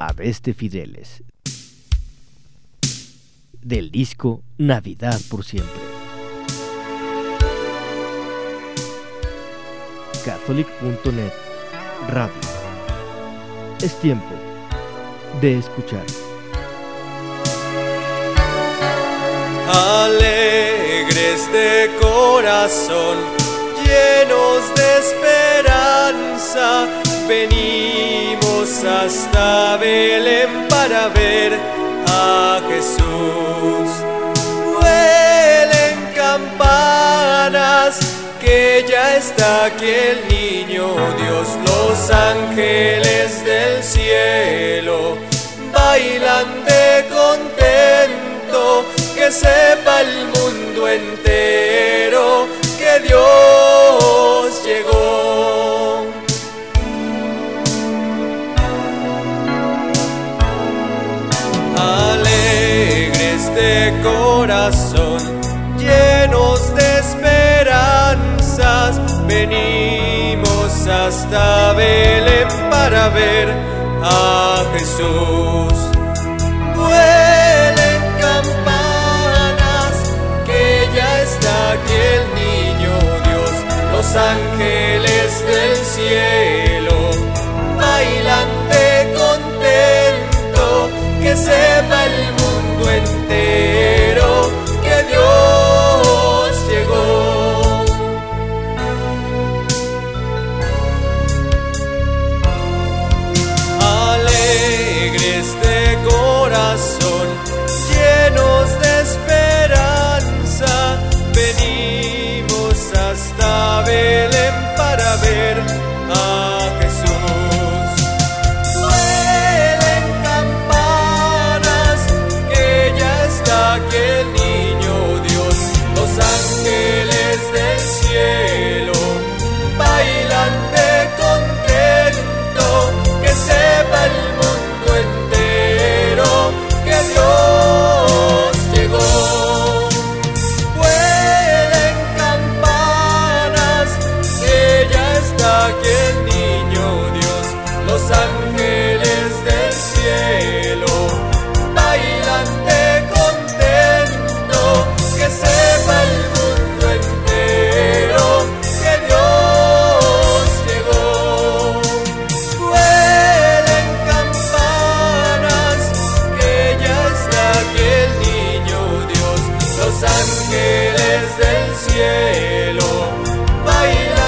Aveste Fideles. Del disco Navidad por siempre. Catholic.net Radio. Es tiempo de escuchar. Alegres de corazón, llenos de esperanza, hasta Belén para ver a Jesús. Huelen campanas que ya está aquí el niño Dios, los ángeles Alegres de corazón, llenos de esperanzas, venimos hasta Belén para ver a Jesús. Huelen campanas que ya está aquí el niño Dios, los ángeles del cielo bailan de contento, que sepa para ver ángeles del cielo bailan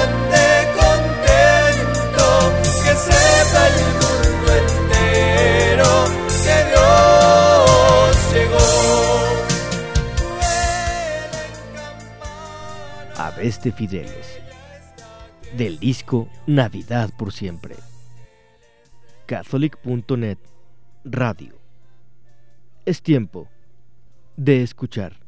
Aveste Fideles. Del disco Navidad por siempre. Catholic.net Radio. Es tiempo de escuchar.